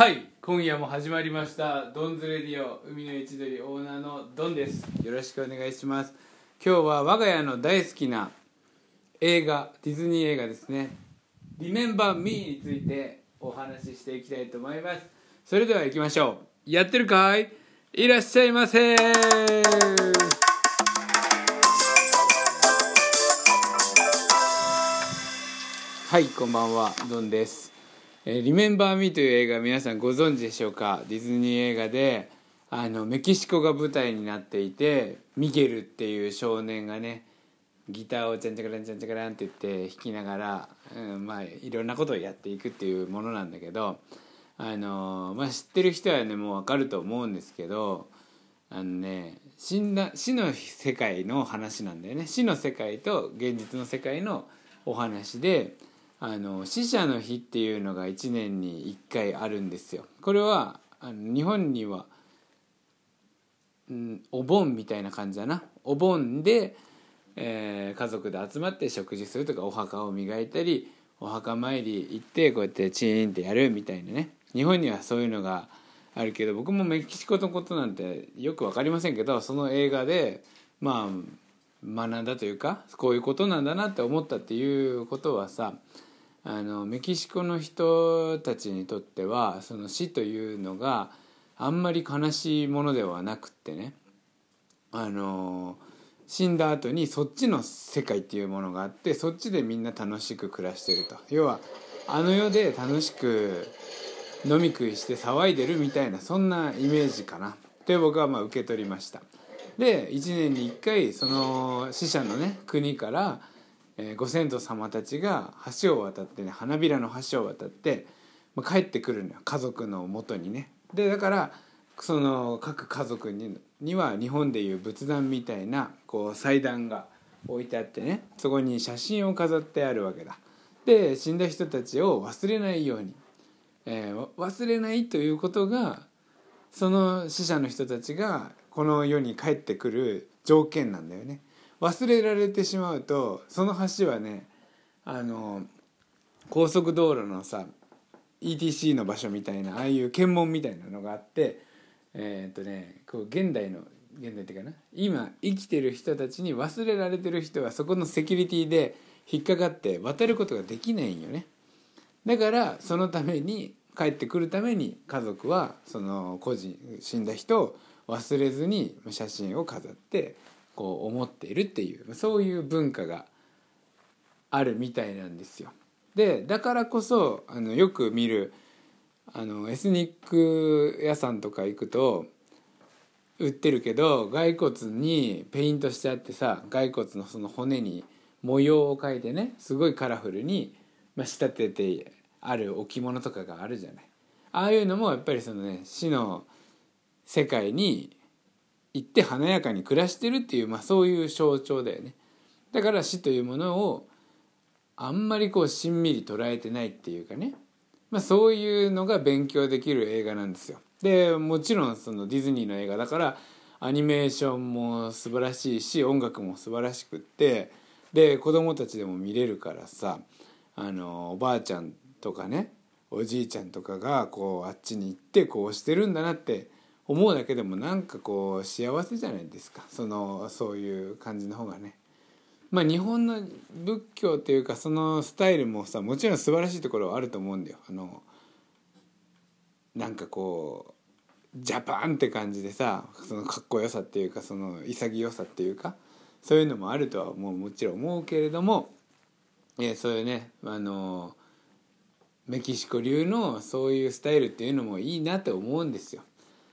はい今夜も始まりましたドンズレディオ海の一鳥オーナーのドンです。よろしくお願いします。今日は我が家の大好きな映画ディズニー映画ですね「リメンバー・ミー」についてお話ししていきたいと思います。それでは行きましょう。やってるかい？いらっしゃいませ。はいこんばんはドンです。リメンバー・ミーという映画皆さんご存知でしょうか？ディズニー映画であのメキシコが舞台になっていてミゲルっていう少年がねギターをチャンチャカランチャンチャカランって言って弾きながら、うん、まあいろんなことをやっていくっていうものなんだけどあのまあ知ってる人はねもう分かると思うんですけどあのね死んだ死の世界の話なんだよね。死の世界と現実の世界のお話であの死者の日っていうのが1年に1回あるんですよ。これはあの日本には、うん、お盆みたいな感じだな。お盆で、えー家族で集まって食事するとかお墓を磨いたりお墓参り行ってこうやってチーンってやるみたいなね。日本にはそういうのがあるけど僕もメキシコのことなんてよく分かりませんけどその映画でまあ学んだというかこういうことなんだなって思ったっていうことはさあのメキシコの人たちにとってはその死というのがあんまり悲しいものではなくってねあの死んだ後にそっちの世界っていうものがあってそっちでみんな楽しく暮らしてると。要はあの世で楽しく飲み食いして騒いでるみたいなそんなイメージかな。って僕はまあ受け取りました。で1年に1回その死者のね国から、えーご先祖様たちが橋を渡ってね花びらの橋を渡って、まあ、帰ってくるのよ家族のもとにね。でだからその各家族にには日本でいう仏壇みたいなこう祭壇が置いてあってねそこに写真を飾ってあるわけだ。で死んだ人たちを忘れないように、えー忘れないということがその死者の人たちがこの世に帰ってくる条件なんだよね。忘れられてしまうとその橋はねあの高速道路のさ ETC の場所みたいなああいう検問みたいなのがあってえーっとねこう現代の現代っていうかな今生きてる人たちに忘れられてる人はそこのセキュリティで引っかかって渡ることができないんよね。だからそのために帰ってくるために家族はその個人死んだ人を忘れずに写真を飾ってこう思っているっていうそういう文化があるみたいなんですよ。でだからこそあのよく見るあのエスニック屋さんとか行くと売ってるけど骸骨にペイントしてあってさ骸骨のその骨に模様を描いてねすごいカラフルに、まあ、仕立ててある置物とかがあるじゃないああいうのもやっぱりそのね死の世界に行って華やかに暮らしてるっていう、まあ、そういう象徴だよね。だから死というものをあんまりこうしんみり捉えてないっていうかね、まあ、そういうのが勉強できる映画なんですよ。でもちろんそのディズニーの映画だからアニメーションも素晴らしいし音楽も素晴らしくってで子供たちでも見れるからさあのおばあちゃんとかねおじいちゃんとかがこうあっちに行ってこうしてるんだなって思うだけでもなんかこう幸せじゃないですかそのそういう感じの方がね。まあ日本の仏教っていうかそのスタイルもさもちろん素晴らしいところはあると思うんだよ。あのなんかこうジャパンって感じでさそのかっこよさっていうかその潔さっていうかそういうのもあるとはもうもちろん思うけれども、えーそういうねあのメキシコ流のそういうスタイルっていうのもいいなって思うんですよ。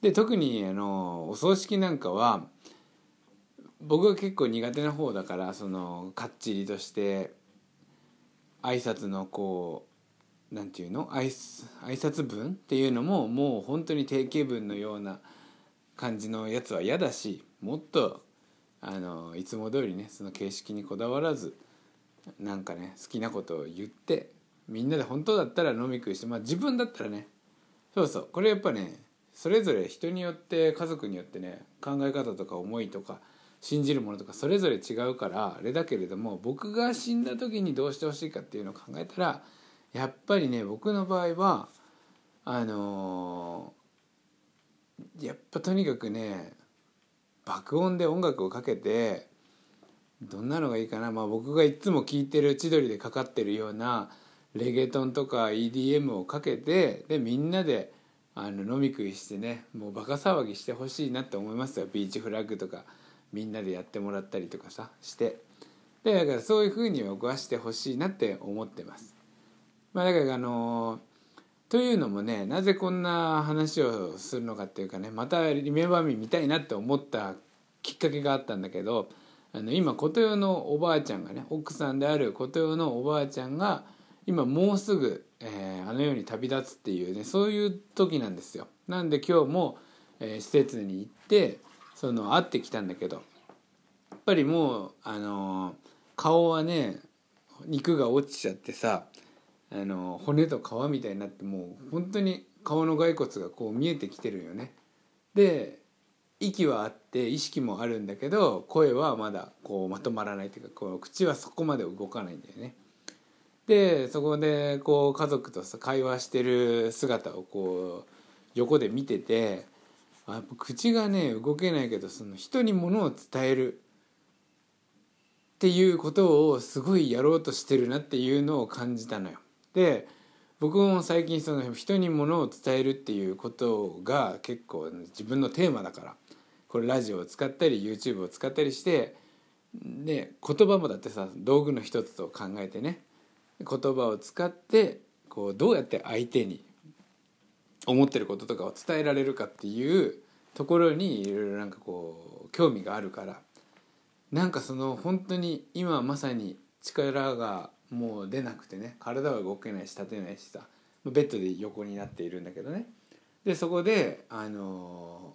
で特にあのお葬式なんかは僕は結構苦手な方だからそのかっちりとして挨拶のこうなんていうの挨挨拶文っていうのももう本当に定型文のような感じのやつは嫌だしもっとあのいつも通りねその形式にこだわらずなんかね好きなことを言ってみんなで本当だったら飲み食いしてまあ自分だったらねそうそうこれやっぱねそれぞれ人によって家族によってね考え方とか思いとか信じるものとかそれぞれ違うからあれだけれども僕が死んだ時にどうしてほしいかっていうのを考えたらやっぱりね僕の場合はあのー、やっぱとにかくね爆音で音楽をかけてどんなのがいいかな、まあ、僕がいつも聴いてる千鳥でかかってるようなレゲトンとか EDM をかけてでみんなであの飲み食いしてねもうバカ騒ぎしてほしいなって思いますよビーチフラッグとかみんなでやってもらったりとかさしてでだからそういうふうに動かしてほしいなって思ってます。まあ、だからあのというのもねなぜこんな話をするのかっていうかねまたリメンバーミー見たいなって思ったきっかけがあったんだけどあの今琴代のおばあちゃんがね奥さんである琴代のおばあちゃんが今もうすぐ、えー、あの世に旅立つっていうねそういう時なんですよ。なんで今日も、えー、施設に行ってその会ってきたんだけどやっぱりもうあのー、顔はね肉が落ちちゃってさあの骨と皮みたいになってもう本当に顔の骸骨がこう見えてきてるよね。で息はあって意識もあるんだけど声はまだこうまとまらないというかこう口はそこまで動かないんだよね。でそこでこう家族とさ会話してる姿をこう横で見ててあ口がね動けないけどその人にものを伝えるっていうことをすごいやろうとしてるなっていうのを感じたのよ。で僕も最近その人にものを伝えるっていうことが結構自分のテーマだからこれラジオを使ったり YouTube を使ったりしてで言葉もだってさ道具の一つと考えてね言葉を使ってこうどうやって相手に思ってることとかを伝えられるかっていうところにいろいろなんかこう興味があるからなんかその本当に今まさに力がもう出なくてね体は動けないし立てないしさベッドで横になっているんだけどね。でそこであの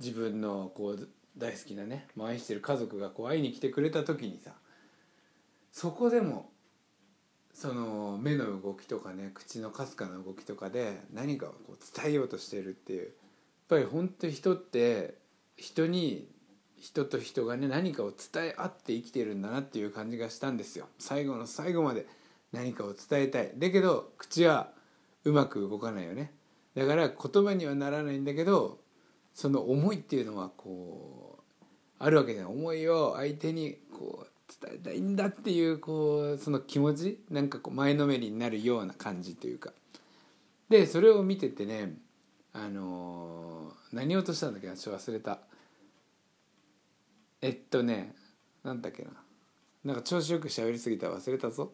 ー、自分のこう大好きなね愛してる家族がこう会いに来てくれた時にさそこでもその目の動きとかね口のかすかな動きとかで何かをこう伝えようとしてるっていう。やっぱり本当に人って人に人と人がね何かを伝え合って生きてるんだなっていう感じがしたんですよ。最後の最後まで何かを伝えたい。だけど口はうまく動かないよね。だから言葉にはならないんだけどその思いっていうのはこうあるわけじゃない。思いを相手にこう伝えたいんだっていうこうその気持ちなんかこう前のめりになるような感じというか。でそれを見ててねあのー、何をとしたんだっけなちょっと忘れた。えっとねなんだっけな。なんか調子よく喋りすぎた忘れたぞ。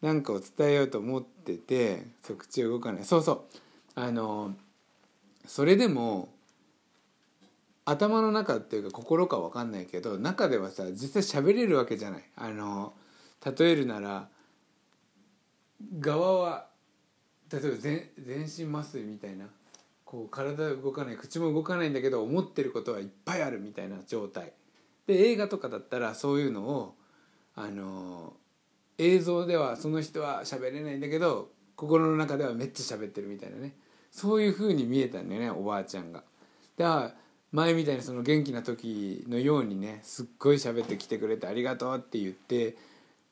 なんかを伝えようと思っててそう口動かない。そうそう。あのー、それでも頭の中っていうか心か分かんないけど中ではさ実際喋れるわけじゃない。あの例えるなら側は例えば全身麻酔みたいなこう体動かない口も動かないんだけど思ってることはいっぱいあるみたいな状態。で映画とかだったらそういうのをあの映像ではその人は喋れないんだけど心の中ではめっちゃ喋ってるみたいなね。そういう風に見えたんだよねおばあちゃんが。だから前みたいにその元気な時のようにねすっごい喋ってきてくれてありがとうって言って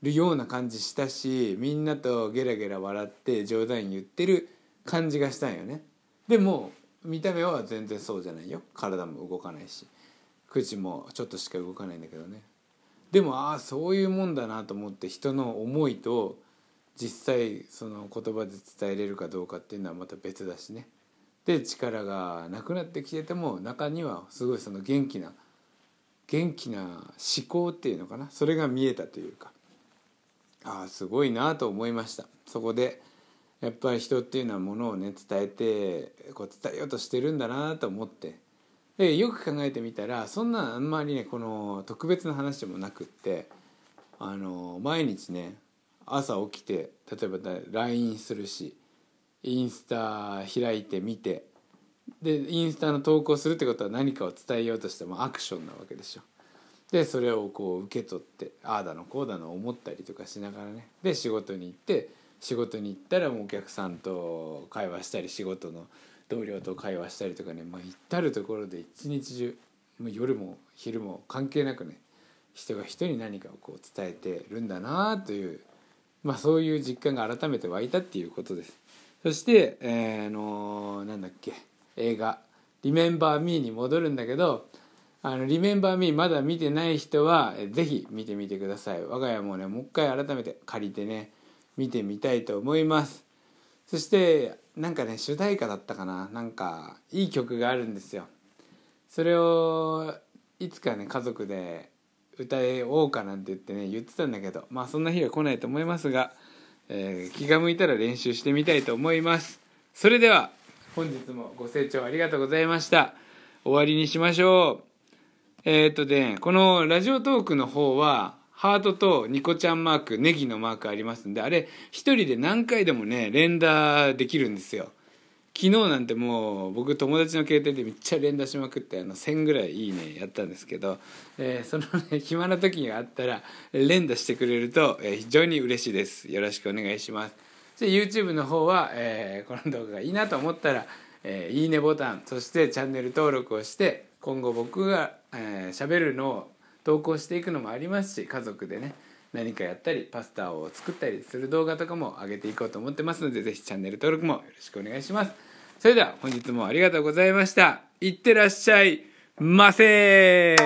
るような感じしたしみんなとゲラゲラ笑って冗談言ってる感じがしたんよね。でも見た目は全然そうじゃないよ。体も動かないし口もちょっとしか動かないんだけどね。でもああそういうもんだなと思って人の思いと実際その言葉で伝えれるかどうかっていうのはまた別だしね。で力がなくなってきてても中にはすごいその元気な元気な思考っていうのかなそれが見えたというか。ああすごいなと思いました。そこでやっぱり人っていうのはものをね伝えてこう伝えようとしてるんだなと思って。でよく考えてみたらそんなあんまりねこの特別な話でもなくってあの毎日ね朝起きて例えば LINE するしインスタ開いてみてでインスタの投稿するってことは何かを伝えようとしてもアクションなわけでしょ。でそれをこう受け取ってああだのこうだの思ったりとかしながらねで仕事に行って仕事に行ったらもうお客さんと会話したり仕事の同僚と会話したりとかね、まあ、至る所で一日中もう夜も昼も関係なくね人が人に何かをこう伝えてるんだなという、まあ、そういう実感が改めて湧いたっていうことです。そして、えーあのなんだっけ映画「リメンバー・ミー」に戻るんだけど「あのリメンバー・ミー」まだ見てない人はえーぜひ見てみてください。我が家もねもう一回改めて借りてね見てみたいと思います。そしてなんかね主題歌だったかな。なんかいい曲があるんですよ。それをいつかね家族で歌おうかなんて言ってね言ってたんだけどまあそんな日が来ないと思いますが、えー気が向いたら練習してみたいと思います。それでは本日もご清聴ありがとうございました。終わりにしましょう。えっ、とねこのラジオトークの方はハートとニコちゃんマークネギのマークありますんであれ一人で何回でもね連打できるんですよ。昨日なんてもう僕友達の携帯でめっちゃ連打しまくってあの1000ぐらいいいねやったんですけど、えーそのね暇な時があったら連打してくれると、え非常に嬉しいです。よろしくお願いします。で YouTube の方は、えーこの動画がいいなと思ったら、えーいいねボタンそしてチャンネル登録をして今後僕が喋、えーるのを投稿していくのもありますし家族でね何かやったりパスタを作ったりする動画とかも上げていこうと思ってますのでぜひチャンネル登録もよろしくお願いします。それでは本日もありがとうございました。いってらっしゃいませ。